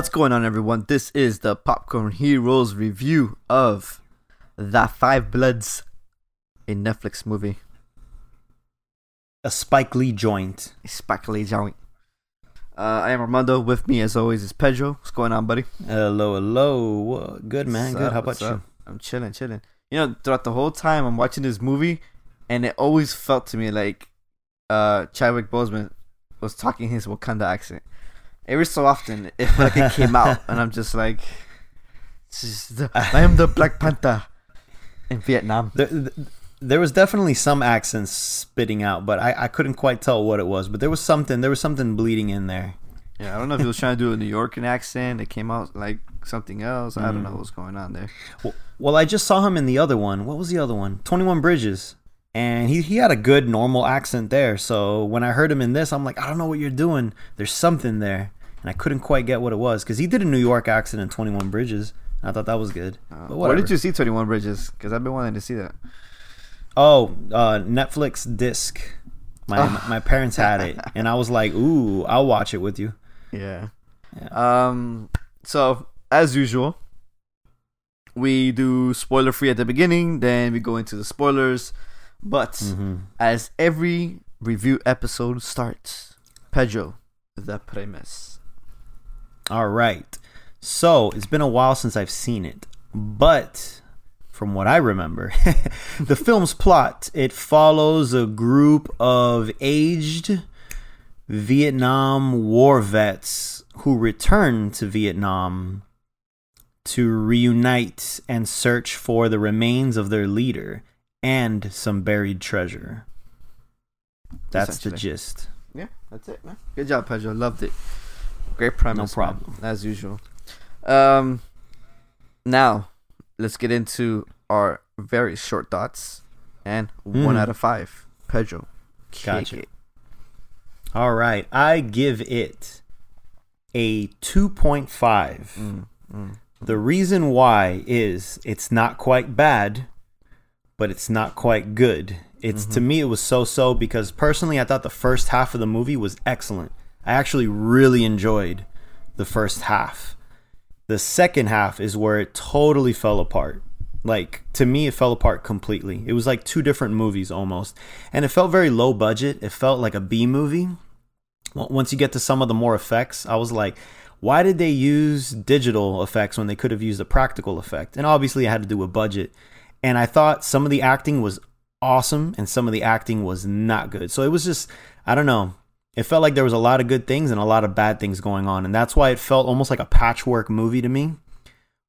What's going on, everyone? This is the Popcorn Heroes review of The Five Bloods, a Netflix movie. A Spike Lee joint. A Spike Lee joint. Uh, I am Armando. With me, as always, is Pedro. What's going on, buddy? Hello, hello. Good, man. What's Good. up? How about you? up? I'm chilling, chilling. You know, throughout the whole time I'm watching this movie, and it always felt to me like uh, Chadwick Boseman was talking his Wakanda accent. Every so often, it felt like it came out, and I'm just like, the- I am the Black Panther in Vietnam. There, there was definitely some accents spitting out, but I, I couldn't quite tell what it was. But there was something. There was something bleeding in there. Yeah, I don't know if he was trying to do a New Yorker accent. It came out like something else. I don't know Mm. what's going on there. Well, well, I just saw him in the other one. What was the other one? Twenty One Bridges. And he, he had a good normal accent there. So when I heard him in this, I'm like, I don't know what you're doing. There's something there. And I couldn't quite get what it was. Because he did a New York accent in 21 Bridges. I thought that was good. Uh, where did you see Twenty One Bridges? Because I've been wanting to see that. Oh, uh, Netflix disc. My Oh. my parents had it, and I was like, "Ooh, I'll watch it with you." Yeah. Um. So as usual, we do spoiler free at the beginning, then we go into the spoilers. But hmm as every review episode starts, Pedro, the premise. All right. So it's been a while since I've seen it, but from what I remember, the film's plot it follows a group of aged Vietnam war vets who return to Vietnam to reunite and search for the remains of their leader and some buried treasure. That's the gist. Yeah, that's it, man. Good job, Pedro. Loved it. Great premise. man, problem. as usual. Um. Now, let's get into our very short thoughts and one Mm. out of five. Pedro. Gotcha. All right, I give it a 2.5. Mm, mm. The reason why is it's not quite bad, but it's not quite good. It's to me it was so-so because personally I thought the first half of the movie was excellent. I actually really enjoyed the first half. The second half is where it totally fell apart. Like to me it fell apart completely. It was like two different movies almost. And it felt very low budget. It felt like a B movie. Once you get to some of the more effects, I was like, why did they use digital effects when they could have used a practical effect? And obviously, it had to do with budget. And I thought some of the acting was awesome and some of the acting was not good. So it was just, I don't know. It felt like there was a lot of good things and a lot of bad things going on. And that's why it felt almost like a patchwork movie to me.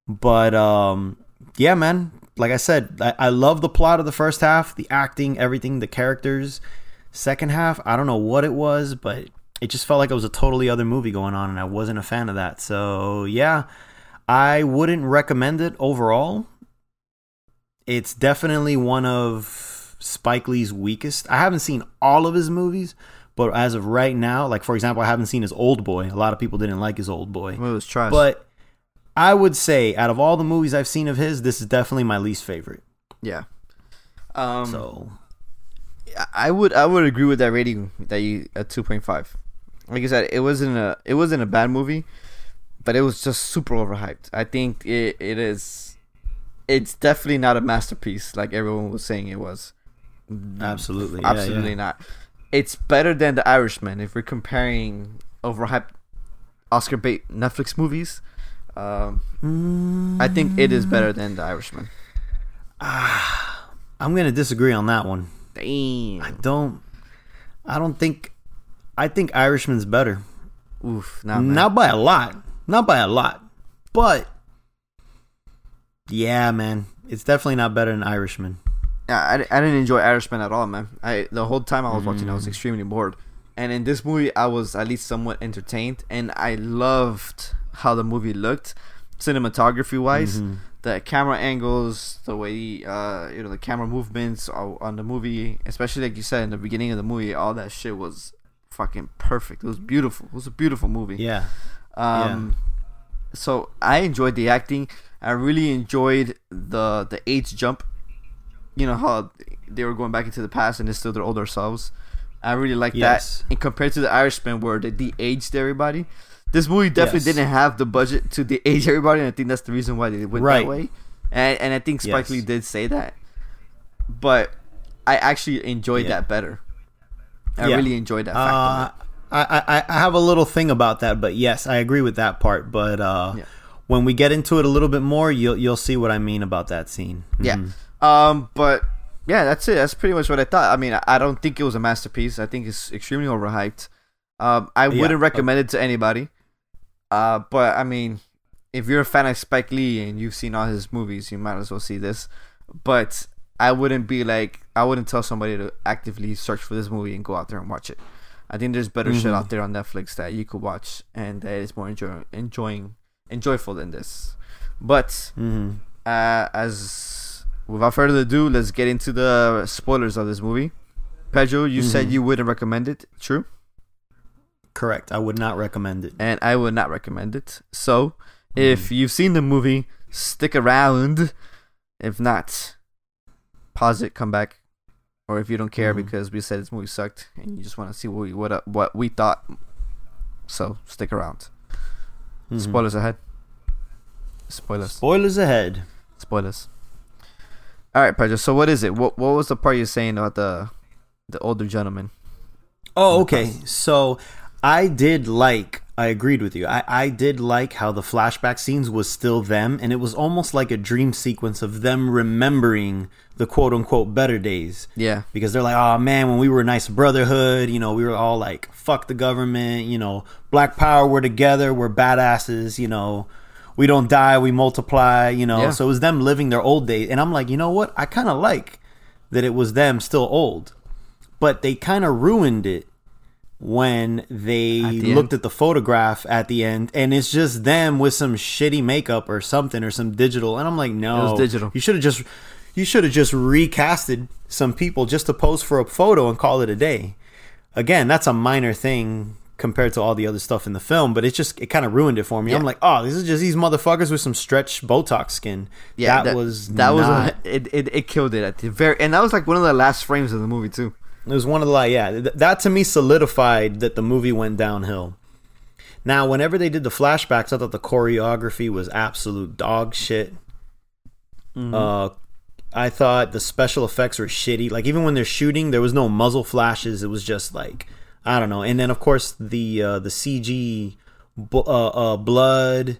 But um, yeah, man, like I said, I, I love the plot of the first half, the acting, everything, the characters. Second half, I don't know what it was, but it just felt like it was a totally other movie going on, and I wasn't a fan of that. So yeah, I wouldn't recommend it overall. It's definitely one of Spike Lee's weakest. I haven't seen all of his movies, but as of right now, like for example, I haven't seen his Old Boy. A lot of people didn't like his Old Boy. Well, it was trash. But I would say, out of all the movies I've seen of his, this is definitely my least favorite. yeah. Um. So, I would I would agree with that rating that you at two point five. Like I said, it wasn't a it wasn't a bad movie, but it was just super overhyped. I think it, it is it's definitely not a masterpiece like everyone was saying it was. absolutely, yeah, Absolutely yeah. not. It's better than The Irishman if we're comparing overhyped Oscar bait Netflix movies. Um, I think it is better than The Irishman. I'm gonna disagree on that one. Damn. I don't. I don't think. I think Irishman's better. Oof. Man. Not by a lot. Not by a lot. But yeah, man, it's definitely not better than Irishman. Yeah, I, I didn't enjoy Irishman at all, man. I the whole time I was watching, I was Mm. extremely bored. And in this movie, I was at least somewhat entertained, and I loved how the movie looked, cinematography wise, Mhm. the camera angles, the way uh you know the camera movements on the movie, especially like you said in the beginning of the movie, all that shit was fucking perfect. It was beautiful. It was a beautiful movie. Yeah. Um, so I enjoyed the acting. I really enjoyed the the age jump. You know how they were going back into the past and it's still their older selves. I really like Yes. that. And compared to the Irishman, where they de-aged everybody, this movie definitely Yes. didn't have the budget to de- age everybody, and I think that's the reason why they went Right. that way. And and I think Spike Yes. Lee did say that, but I actually enjoyed Yeah. that better. I Yeah. really enjoyed that. Fact Uh. I, I I have a little thing about that, but yes, I agree with that part. But uh, Yeah. when we get into it a little bit more, you'll you'll see what I mean about that scene. Yeah. Um, but yeah, that's it. That's pretty much what I thought. I mean, I- don't think it was a masterpiece. I think it's extremely overhyped. Um, I Yeah. wouldn't recommend it to anybody. Uh, but I mean, if you're a fan of Spike Lee and you've seen all his movies, you might as well see this. But I wouldn't be like, I wouldn't tell somebody to actively search for this movie and go out there and watch it. I think there's better shit Mhm. out there on Netflix that you could watch and that is more enjoy- enjoying, enjoyable than this. But Mhm. uh, as without further ado, let's get into the spoilers of this movie. Pedro, you said Mhm. you wouldn't recommend it, true? Correct. I would not recommend it. And I would not recommend it. So, if you've seen the movie, stick around. If not, pause it, come back. Or if you don't care Mhm. because we said this movie sucked and you just want to see what we, what uh, what we thought, so stick around. Mhm. Spoilers ahead. Spoilers. Spoilers ahead. Spoilers. All right, Pedro. So what is it? What what was the part you're saying about the the older gentleman? Oh, okay. So I did like. I agreed with you. I, I did like how the flashback scenes was still them, and it was almost like a dream sequence of them remembering the quote unquote better days. Yeah, because they're like, oh man, when we were a nice brotherhood, you know, we were all like, fuck the government, you know, black power, we're together, we're badasses, you know, we don't die, we multiply, you know. Yeah. So it was them living their old days. And I'm like, you know what? I kind of like that it was them still old, but they kind of ruined it when they At the looked end. at the photograph at the end and it's just them with some shitty makeup or something or some digital and I'm like no was digital. you should have just you should have just recasted some people just to pose for a photo and call it a day. Again, that's a minor thing compared to all the other stuff in the film, but it just it kind of ruined it for me. I'm like, oh, this is just these motherfuckers with some stretch Botox skin. yeah. that, was that was a, it, it. It killed it at the very, and that was like one of the last frames of the movie too. It was one of the like, yeah, th- that to me solidified that the movie went downhill. Now, whenever they did the flashbacks, I thought the choreography was absolute dog shit. Mm-hmm. Uh, I thought the special effects were shitty. Like even when they're shooting, there was no muzzle flashes. It was just like I don't know. And then of course the uh, the CG uh, uh, blood,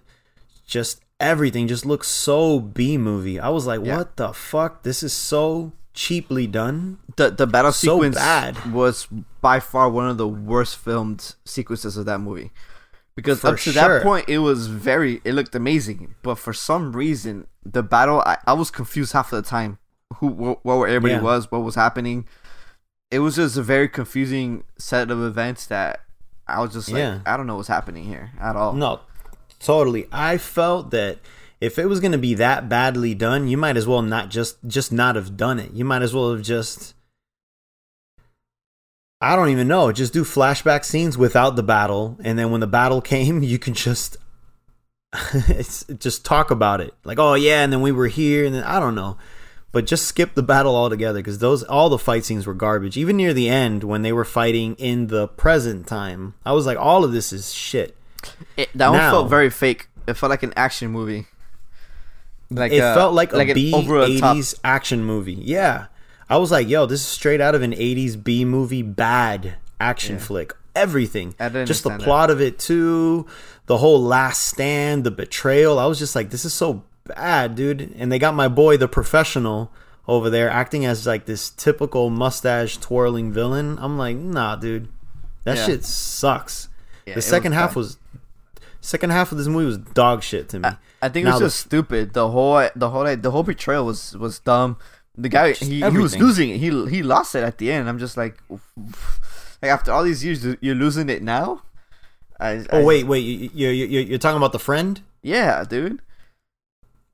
just everything just looks so B movie. I was like, Yeah. what the fuck? This is so cheaply done. The the battle So sequence bad. was by far one of the worst filmed sequences of that movie. Because For up to sure. that point, it was very, it looked amazing. But for some reason, the battle, I, I was confused half of the time. Who, wh- what, everybody Yeah. was, what was happening. It was just a very confusing set of events that I was just like, Yeah. I don't know what's happening here at all. No, totally. I felt that if it was going to be that badly done, you might as well not just just not have done it. You might as well have just I don't even know, just do flashback scenes without the battle and then when the battle came, you can just it's just talk about it. Like, "Oh yeah, and then we were here and then I don't know." But just skip the battle altogether because those all the fight scenes were garbage. Even near the end when they were fighting in the present time, I was like, all of this is shit. It, that one felt very fake. It felt like an action movie. Like it uh, felt like, a an over the eighties action movie. Yeah, I was like, yo, this is straight out of an eighties B movie, bad action Yeah. flick. Everything, I didn't just the understand that. plot of it too, the whole last stand, the betrayal. I was just like, this is so bad, dude. And they got my boy, the professional, over there acting as like this typical mustache twirling villain. I'm like, nah, dude, that Yeah. shit sucks. Yeah, the was second half bad. was. Second half of this movie was dog shit to me. I think it was Now the- just stupid. The whole the whole the whole betrayal was was dumb. The guy he, he was losing it. He he lost it at the end. I'm just like, like after all these years, you're losing it now. I, Oh I- wait, wait, you, you, you, you're talking about the friend? yeah, dude.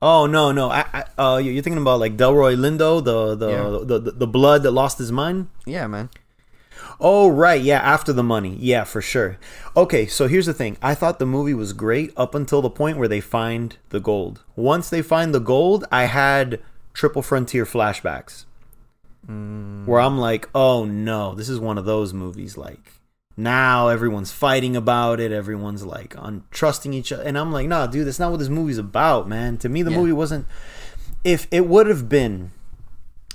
Oh no, no, I, I, uh, you- you're thinking about like Delroy Lindo, the the, Yeah. the the the blood that lost his mind. Yeah, man. Oh right, yeah, after the money, yeah, for sure. Okay, so here's the thing: I thought the movie was great up until the point where they find the gold. Once they find the gold, I had Triple Frontier flashbacks, where I'm like, oh no, this is one of those movies. Like, now everyone's fighting about it. Everyone's like untrusting each other, and I'm like, nah, dude, that's not what this movie's about, man. To me, the Yeah. movie wasn't. If it would have been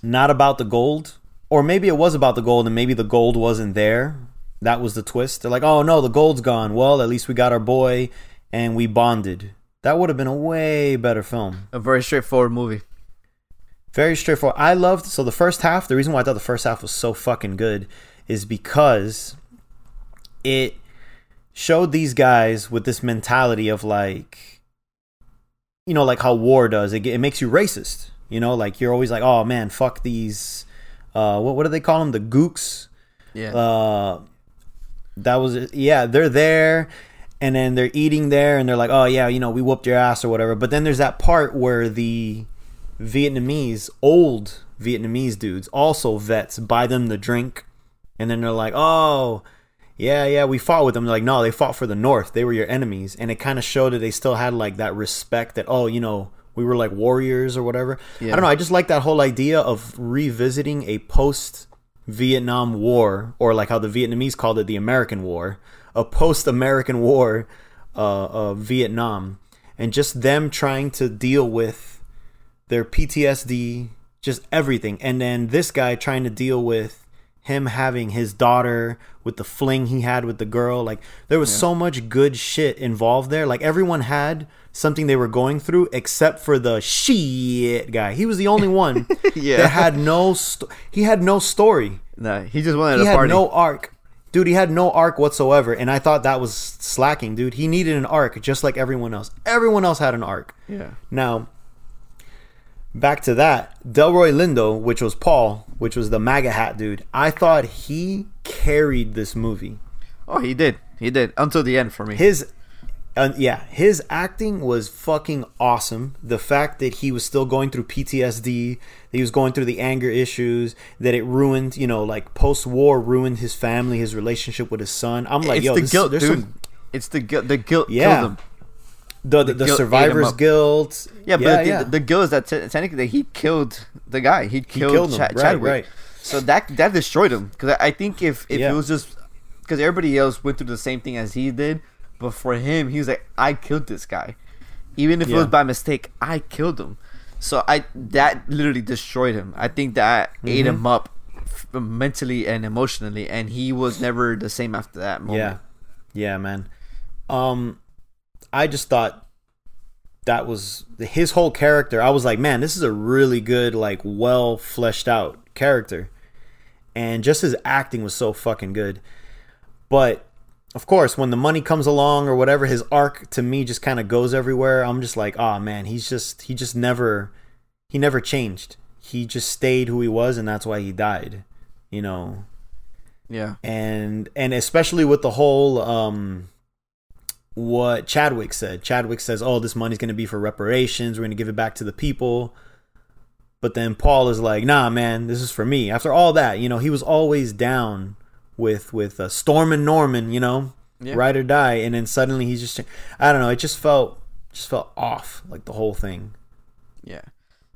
not about the gold, or maybe it was about the gold, and maybe the gold wasn't there. That was the twist. They're like, oh no, the gold's gone. Well, at least we got our boy, and we bonded. That would have been a way better film. A very straightforward movie. Very straightforward. I loved so the first half. The reason why I thought the first half was so fucking good is because it showed these guys with this mentality of like, you know, like how war does. It, it makes you racist. You know, like you're always like, oh man, fuck these. Uh, what what do they call them? The gooks. Yeah. Uh, that was yeah. They're there, and then they're eating there, and they're like, oh yeah, you know, we whooped your ass or whatever. But then there's that part where the Vietnamese, old Vietnamese dudes, also vets, buy them the drink, and then they're like, oh. Yeah, yeah, we fought with them. Like, no, they fought for the North. They were your enemies, and it kind of showed that they still had like that respect. That oh, you know, we were like warriors or whatever. I don't know. I just like that whole idea of revisiting a post Vietnam War, or like how the Vietnamese called it, the American War, a post American War, uh, of Vietnam, and just them trying to deal with their PTSD, just everything, and then this guy trying to deal with him having his daughter with the fling he had with the girl like there was so much good shit involved there. Like everyone had something they were going through except for the shit guy. He was the only one Yeah. that had no sto- he had no story. Nah, he just wanted he a had party. no arc. Dude he had no arc whatsoever and i thought that was slacking dude. He needed an arc just like everyone else. Everyone else had an arc. Yeah. now, back to that, Delroy Lindo, which was Paul, which was the MAGA hat dude. I thought he carried this movie. Oh, he did. He did until the end for me. His, uh, yeah, his acting was fucking awesome. The fact that he was still going through PTSD, that he was going through the anger issues, that it ruined, you know, like post-war ruined his family, his relationship with his son. I'm like, it's yo, the this, guilt, there's dude. some It's the guilt. The guilt Yeah. killed him. The the, the ate him survivor's up. guilt. Yeah, but yeah, the, yeah. the guilt is that te- technically he killed the guy. He killed, killed him. Cha- Right, Chadwick. right. So that that destroyed him because I, think if if Yeah. it was just because everybody else went through the same thing as he did, but for him he was like I killed this guy, even if it was by mistake. I killed him. So I that literally destroyed him. I think that ate Mm-hmm. him up mentally and emotionally, and he was never the same after that moment. Yeah, yeah, man. Um, I just thought that was his whole character. I was like, man, this is a really good, like, well fleshed out character, and just his acting was so fucking good. But of course, when the money comes along or whatever, his arc to me just kind of goes everywhere. I'm just like, oh man, he's just he just never he never changed. He just stayed who he was, and that's why he died. You know, yeah, and and especially with the whole um what Chadwick said. Chadwick says, "Oh, this money's going to be for reparations. We're going to give it back to the people." But then Paul is like, "Nah, man, this is for me." After all that, you know, he was always down with with uh, Stormin' Norman, you know, Yeah. ride or die, and then suddenly he's just I don't know, it just felt just felt off like the whole thing. yeah,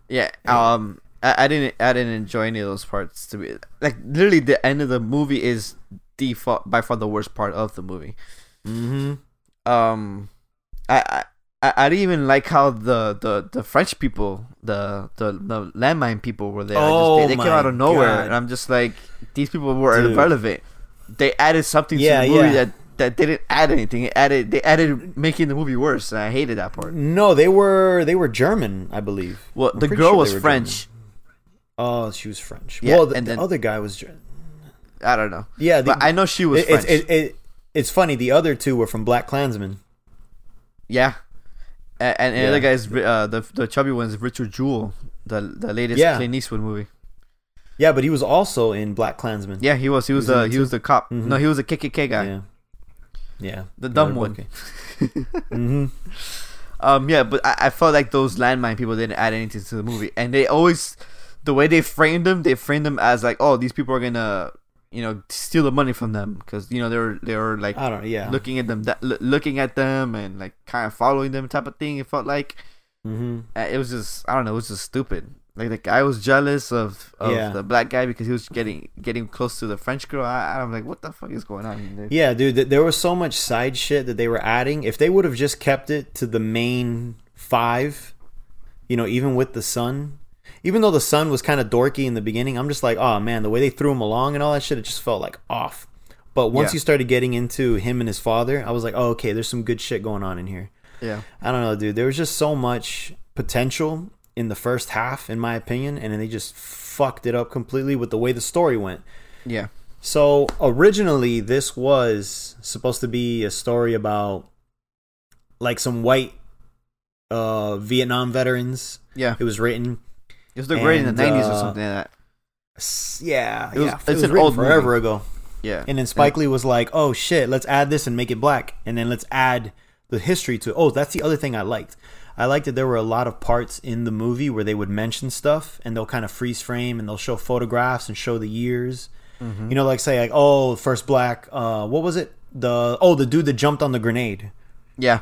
yeah. Um, I, I didn't I didn't enjoy any of those parts. To be like literally the end of the movie is the by far the worst part of the movie. Mhm. Um I, I I didn't even like how the, the, the French people, the, the the landmine people were there. I just- Oh they, they came out of nowhere, God. and I'm just like, these people were Dude. irrelevant. They added something Yeah, to the movie yeah. that, that didn't add anything. It added they added making the movie worse, and I hated that part. No, they were they were German, I believe. Well, I'm the girl sure was French. Oh, she was French. Yeah, well, the, and the other guy was. Ger- I don't know. Yeah, the, but I know she was it, French. It, it, it's funny. The other two were from Black Klansmen. yeah, and, and the Yeah. other guy is uh, the the chubby one is Richard Jewell, the the latest Yeah. Clint Eastwood movie. Yeah, but he was also in Black Klansman. Yeah, he was. He was He was the he was the cop. Mhm. No, he was a KKK guy. yeah, yeah. The dumb Yeah, one. okay. hmm Um, yeah, but I, I felt like those landmine people didn't add anything to the movie, and they always, the way they framed them, they framed them as like, oh, these people are gonna, you know, steal the money from them because you know they were they were like I don't. Yeah. looking at them, that, l- looking at them, and like kind of following them type of thing. It felt like hmm Uh, it was just I don't know, it was just stupid. Like the guy was jealous of, of Yeah. the black guy because he was getting getting close to the French girl. I, I'm like, what the fuck is going on? Here? Yeah, dude, th- there was so much side shit that they were adding. If they would have just kept it to the main five, you know, even with the son, even though the son was kind of dorky in the beginning, I'm just like, oh man, the way they threw him along and all that shit, it just felt like off. But once Yeah. you started getting into him and his father, I was like, oh, okay, there's some good shit going on in here. Yeah, I don't know, dude. There was just so much potential in the first half, in my opinion, and then they just fucked it up completely with the way the story went. yeah, So originally, this was supposed to be a story about like some white uh Vietnam veterans. yeah. It was written, It was the great in the And, '90s or uh, something like that. yeah, It was- yeah. it's it was an old forever movie. ago. Yeah, And then Spike Lee was like, "Oh shit, let's add this and make it black, and then let's add the history to it." Oh, that's the other thing I liked. I liked that there were a lot of parts in the movie where they would mention stuff and they'll kind of freeze frame and they'll show photographs and show the years. Mm-hmm. You know, like say like, "Oh, first black. Uh, what was it? The oh, the dude that jumped on the grenade." yeah,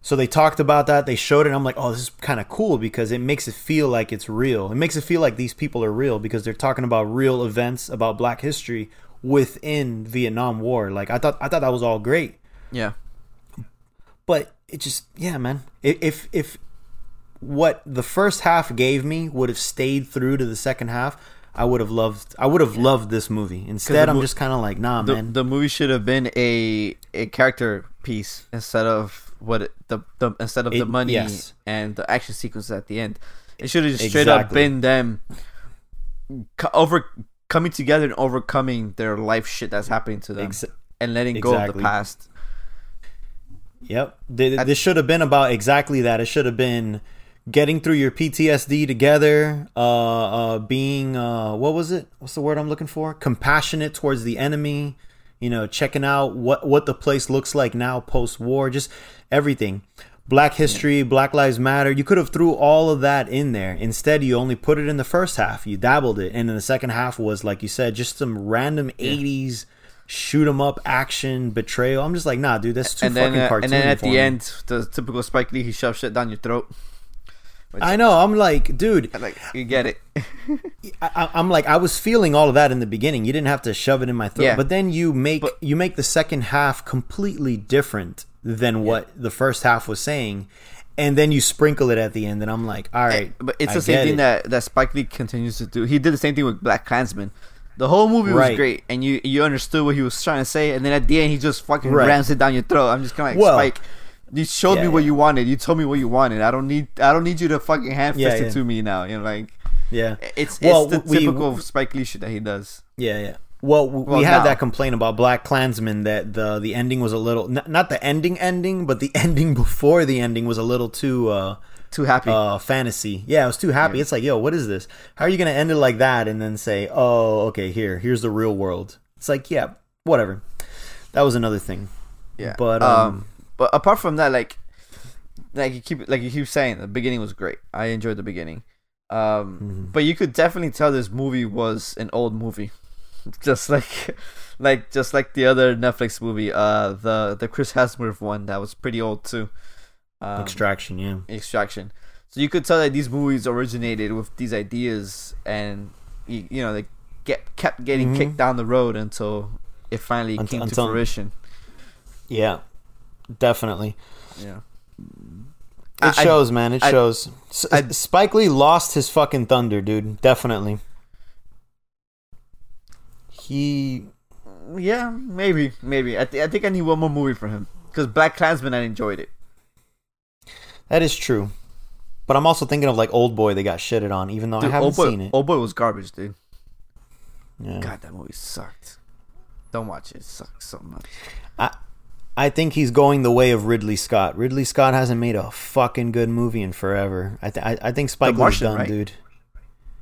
So they talked about that. They showed it. And I'm like, oh, this is kind of cool because it makes it feel like it's real. It makes it feel like these people are real because they're talking about real events about Black history within Vietnam War. Like I thought, I thought that was all great, yeah, but it just, yeah, man. If if what the first half gave me would have stayed through to the second half, I would have loved. I would have loved this movie. Instead, I'm mo- just kind of like, nah, the, man. the movie should have been a a character piece instead of what it, the, the instead of the money yes. and the action sequences at the end. It should have just straight up been them co- over coming together and overcoming their life shit that's happening to them Ex- and letting go of the past. Yep. Th- This should have been about exactly that. It should have been getting through your PTSD together, uh, uh, being, uh, what was it? What's the word I'm looking for? Compassionate towards the enemy, you know, checking out what, what the place looks like now post war, just everything. Black history, Black Lives Matter. You could have threw all of that in there. Instead, you only put it in the first half. You dabbled it, and then the second half was, like you said, just some random '80s shoot 'em up action betrayal. I'm just like, nah, dude, that's too and then fucking uh, cartoony. and then at for the me. end, the typical Spike Lee, he shoves shit down your throat. I know. I'm like, dude, Like you get it. I, I'm like, I was feeling all of that in the beginning. You didn't have to shove it in my throat, Yeah. but then you make But- you make the second half completely different than what the first half was saying, and then you sprinkle it at the end, and I'm like, all eh, right, but it's I the same thing it. that that Spike Lee continues to do. He did the same thing with Black Klansman. The whole movie was Right. great, and you you understood what he was trying to say, and then at the end he just fucking Right. rams it down your throat. I'm just kind of like Well- Spike. You showed Yeah, me what yeah. you wanted. You told me what you wanted. I don't need I don't need you to fucking hand fist Yeah, it to me now. You know, like yeah, it's Well, it's the we- typical Spike Lee shit that he does. yeah, yeah. Well, w Well, we had now. that complaint about Black Klansman that the the ending was a little not, not the ending ending, but the ending before the ending was a little too uh Too happy. uh fantasy. Yeah, I was too happy. Yeah. It's like, yo, what is this? How are you gonna end it like that and then say, oh, okay, here, here's the real world? It's like, yeah, whatever. That was another thing. yeah, but, um, um, but apart from that, like like you keep like you keep saying, the beginning was great. I enjoyed the beginning. Um, Mhm. but you could definitely tell this movie was an old movie, just like, like just like the other Netflix movie, uh, the the Chris Hemsworth one that was pretty old too. Um, Extraction, yeah. Extraction. So you could tell that these movies originated with these ideas, and you, you know they get kept getting Mhm. kicked down the road until it finally came until- to fruition. Yeah, definitely. Yeah. It I- shows, man. It I- shows. S- I- Spike Lee lost his fucking thunder, dude. Definitely. He Yeah, maybe, maybe. I, th- I think I need one more movie for him because Black Klansman, I enjoyed it. that is true. But I'm also thinking of like Old Boy. They got shitted on, even though Dude, I haven't Boy, seen it. Old Boy was garbage, dude. Yeah. God, that movie sucked. Don't watch it. It sucks so much. I I think he's going the way of Ridley Scott. Ridley Scott hasn't made a fucking good movie in forever. I th- I, I think Spike Martian, done, right? dude.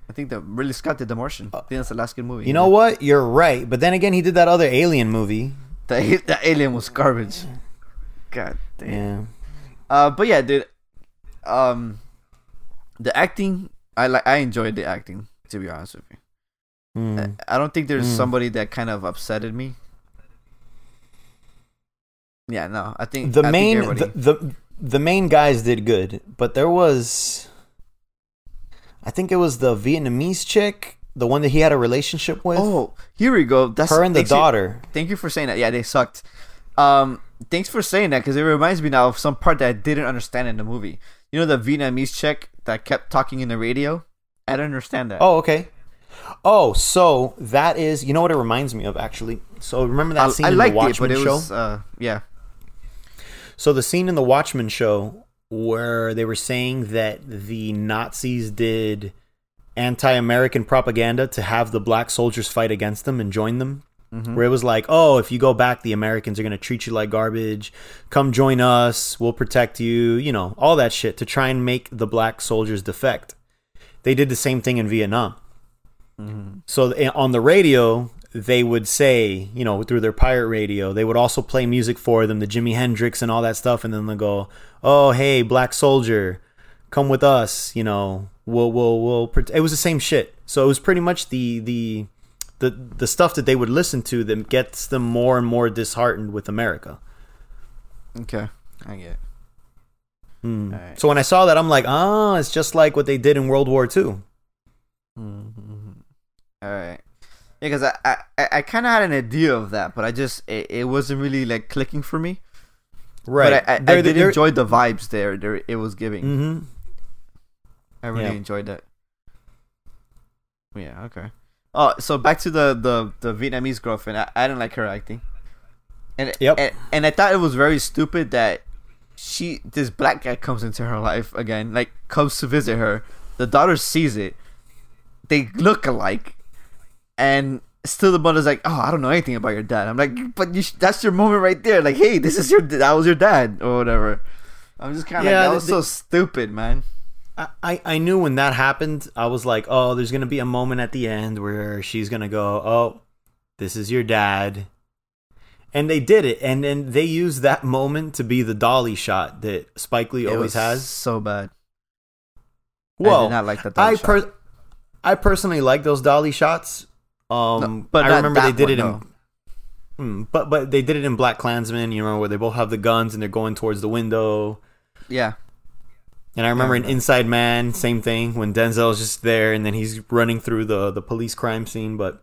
I think that really Scott did The Martian. I think that's the last good movie. You know what? You're right. But then again, he did that other Alien movie. The, the alien was garbage. God damn. Yeah. Uh, but yeah, dude. Um, the acting, I like. I enjoyed the acting. To be honest with you, Mm. I don't think there's Mm. somebody that kind of upsetted me. Yeah, no, I think The I think main everybody- the, the the main guys did good, but there was I think it was the Vietnamese chick, the one that he had a relationship with. Oh, here we go. That's her and the daughter. Thank you for saying that. Yeah, they sucked. Um, thanks for saying that because it reminds me now of some part that I didn't understand in the movie. You know the Vietnamese chick that kept talking in the radio. I didn't understand that. Oh, okay. Oh, so that is you know what it reminds me of actually. So remember that I, scene I in the Watchmen but it show? was uh, yeah. So the scene in the Watchmen show where they were saying that the Nazis did anti-American propaganda to have the black soldiers fight against them and join them. Where it was like, oh, if you go back, the Americans are going to treat you like garbage. Come join us. We'll protect you. You know, all that shit to try and make the black soldiers defect. They did the same thing in Vietnam. So eh, on the radio, they would say, you know, through their pirate radio, they would also play music for them, the Jimi Hendrix and all that stuff, and then they go, "Oh, hey, black soldier, come with us." You know, we'll we'll we'll. It was the same shit. So it was pretty much the the the the stuff that they would listen to that gets them more and more disheartened with America. Okay, I get. It. Hmm. Alright. So when I saw that, I'm like, ah, it's just like what they did in World War II. Mm-hmm. All right. Because I I, I- kind of had an idea of that, but I just it, it wasn't really like clicking for me. Right. But I, I, I did they're- enjoy the vibes there. There it was giving. Mhm. I really Yeah. enjoyed that. Yeah. Okay. Oh, so back to the the the Vietnamese girlfriend. I, I didn't like her acting. And, Yep. and and I thought it was very stupid that she this black guy comes into her life again, like comes to visit her. The daughter sees it. They look alike, and still the mother's like, "Oh, I don't know anything about your dad." I'm like, "But you sh- that's your moment right there. Like, hey, this is your that was your dad or whatever." I'm just kind of Yeah, like, that was so stupid, man. I- I, I knew when that happened, I was like, oh, there's going to be a moment at the end where she's going to go, oh, this is your dad. And they did it. And then they used that moment to be the dolly shot that Spike Lee It always was has. so bad. I Well, did not like that. I, dolly shot. per- I personally like those dolly shots. Um, No, but I remember they did one, it in. Mm, but but they did it in Black Klansman. You remember where they both have the guns and they're going towards the window. yeah, And I remember Yeah, in. Inside Man, same thing when Denzel's just there and then he's running through the the police crime scene. But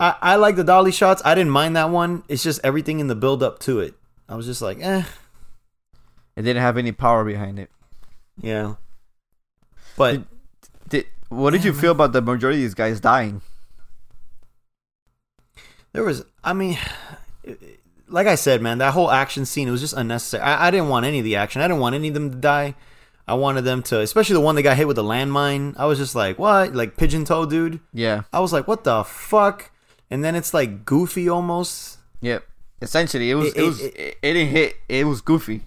I I like the dolly shots. I didn't mind that one. It's just everything in the build up to it. I was just like, eh, it didn't have any power behind it. yeah. But Did what did you feel about the majority of these guys dying? There was, I mean, like I said, man, that whole action scene it was just unnecessary. I, I didn't want any of the action. I didn't want any of them to die. I wanted them to, especially the one that got hit with the landmine. I was just like, what? Like pigeon toe, dude. Yeah, I was like, what the fuck? And then it's like goofy almost. yep. Essentially, it was It- it, it- was it, it didn't hit. It was goofy.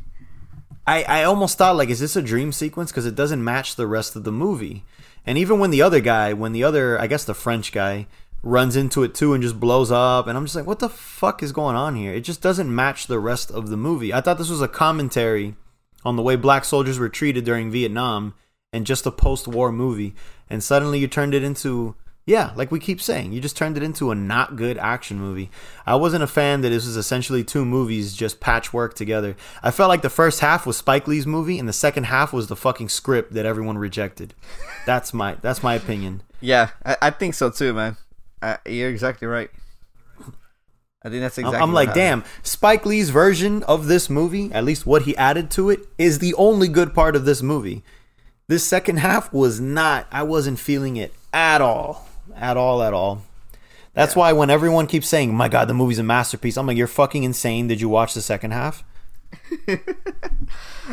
I, I almost thought like, is this a dream sequence? Because it doesn't match the rest of the movie. And even when the other guy, when the other, I guess the French guy, runs into it too and just blows up, and I'm just like, what the fuck is going on here? It just doesn't match the rest of the movie. I thought this was a commentary on the way black soldiers were treated during Vietnam and just a post-war movie. And suddenly you turned it into, yeah, like we keep saying, you just turned it into a not good action movie. I wasn't a fan that this was essentially two movies just patchwork together. I felt like the first half was Spike Lee's movie and the second half was the fucking script that everyone rejected. That's my that's my opinion. Yeah, I, I think so too, man. I, you're exactly right. I think that's exactly. I'm like, damn, Spike Lee's version of this movie, at least what he added to it, is the only good part of this movie. This second half was not, I wasn't feeling it at all. At all, at all. That's why when everyone keeps saying, my God, the movie's a masterpiece, I'm like, you're fucking insane. Did you watch the second half?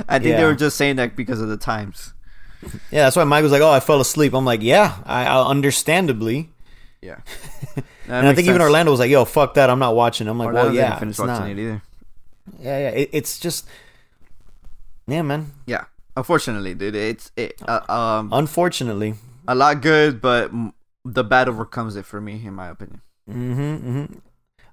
I think they were just saying that because of the times. Yeah, that's why Mike was like, oh, I fell asleep. I'm like, yeah, I, I understandably. Yeah, and I think even Orlando was like, yo, fuck that. I'm not watching. I'm like, Orlando well, yeah, didn't finish it's watching not. it either. Yeah, yeah. It, it's just, yeah, man. Yeah, unfortunately, dude, it's it. Uh, um, Unfortunately. a lot good, but the bad overcomes it for me, in my opinion. Mm-hmm, mm-hmm.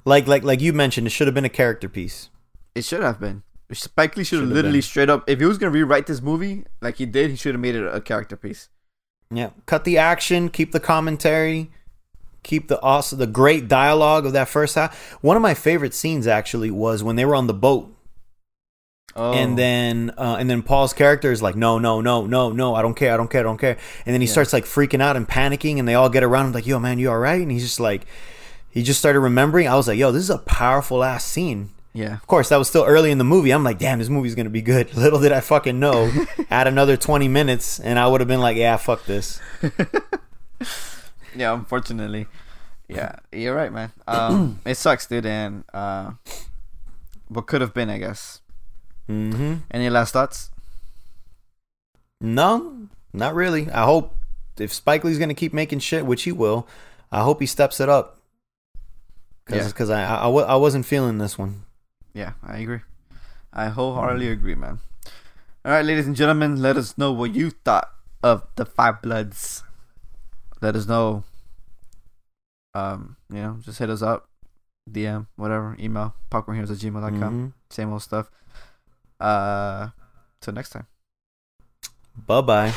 Like like like you mentioned, it should have been a character piece. It should have been. Spike Lee should have literally been. straight up. If he was gonna rewrite this movie like he did, he should have made it a character piece. Yeah, cut the action, keep the commentary, keep the awesome, the great dialogue of that first half. One of my favorite scenes actually was when they were on the boat Oh. and then uh, and then Paul's character is like, no, no, no, no, no, I don't care, I don't care, I don't care. And then he Yeah. starts like freaking out and panicking, and they all get around him like, yo, man, you all right? And he's just like, he just started remembering. I was like, yo, this is a powerful ass scene. yeah. Of course, that was still early in the movie. I'm like, damn, this movie's gonna be good. Little did I fucking know. Add another 20 minutes, and I would have been like, yeah, fuck this. Yeah, unfortunately. Yeah, you're right, man. Um, it sucks, dude. And uh, what could have been, I guess. hmm Any last thoughts? No, not really. I hope if Spike Lee's gonna keep making shit, which he will, I hope he steps it up. Yeah. Because I, I, I, I wasn't feeling this one. Yeah, I agree. I wholeheartedly agree, man. All right, ladies and gentlemen, let us know what you thought of the Five Bloods. Let us know. Um, you know, just hit us up, DM, whatever, email, popcornheroes at gmail.com. Mhm. Same old stuff. Uh, till next time. Bye bye.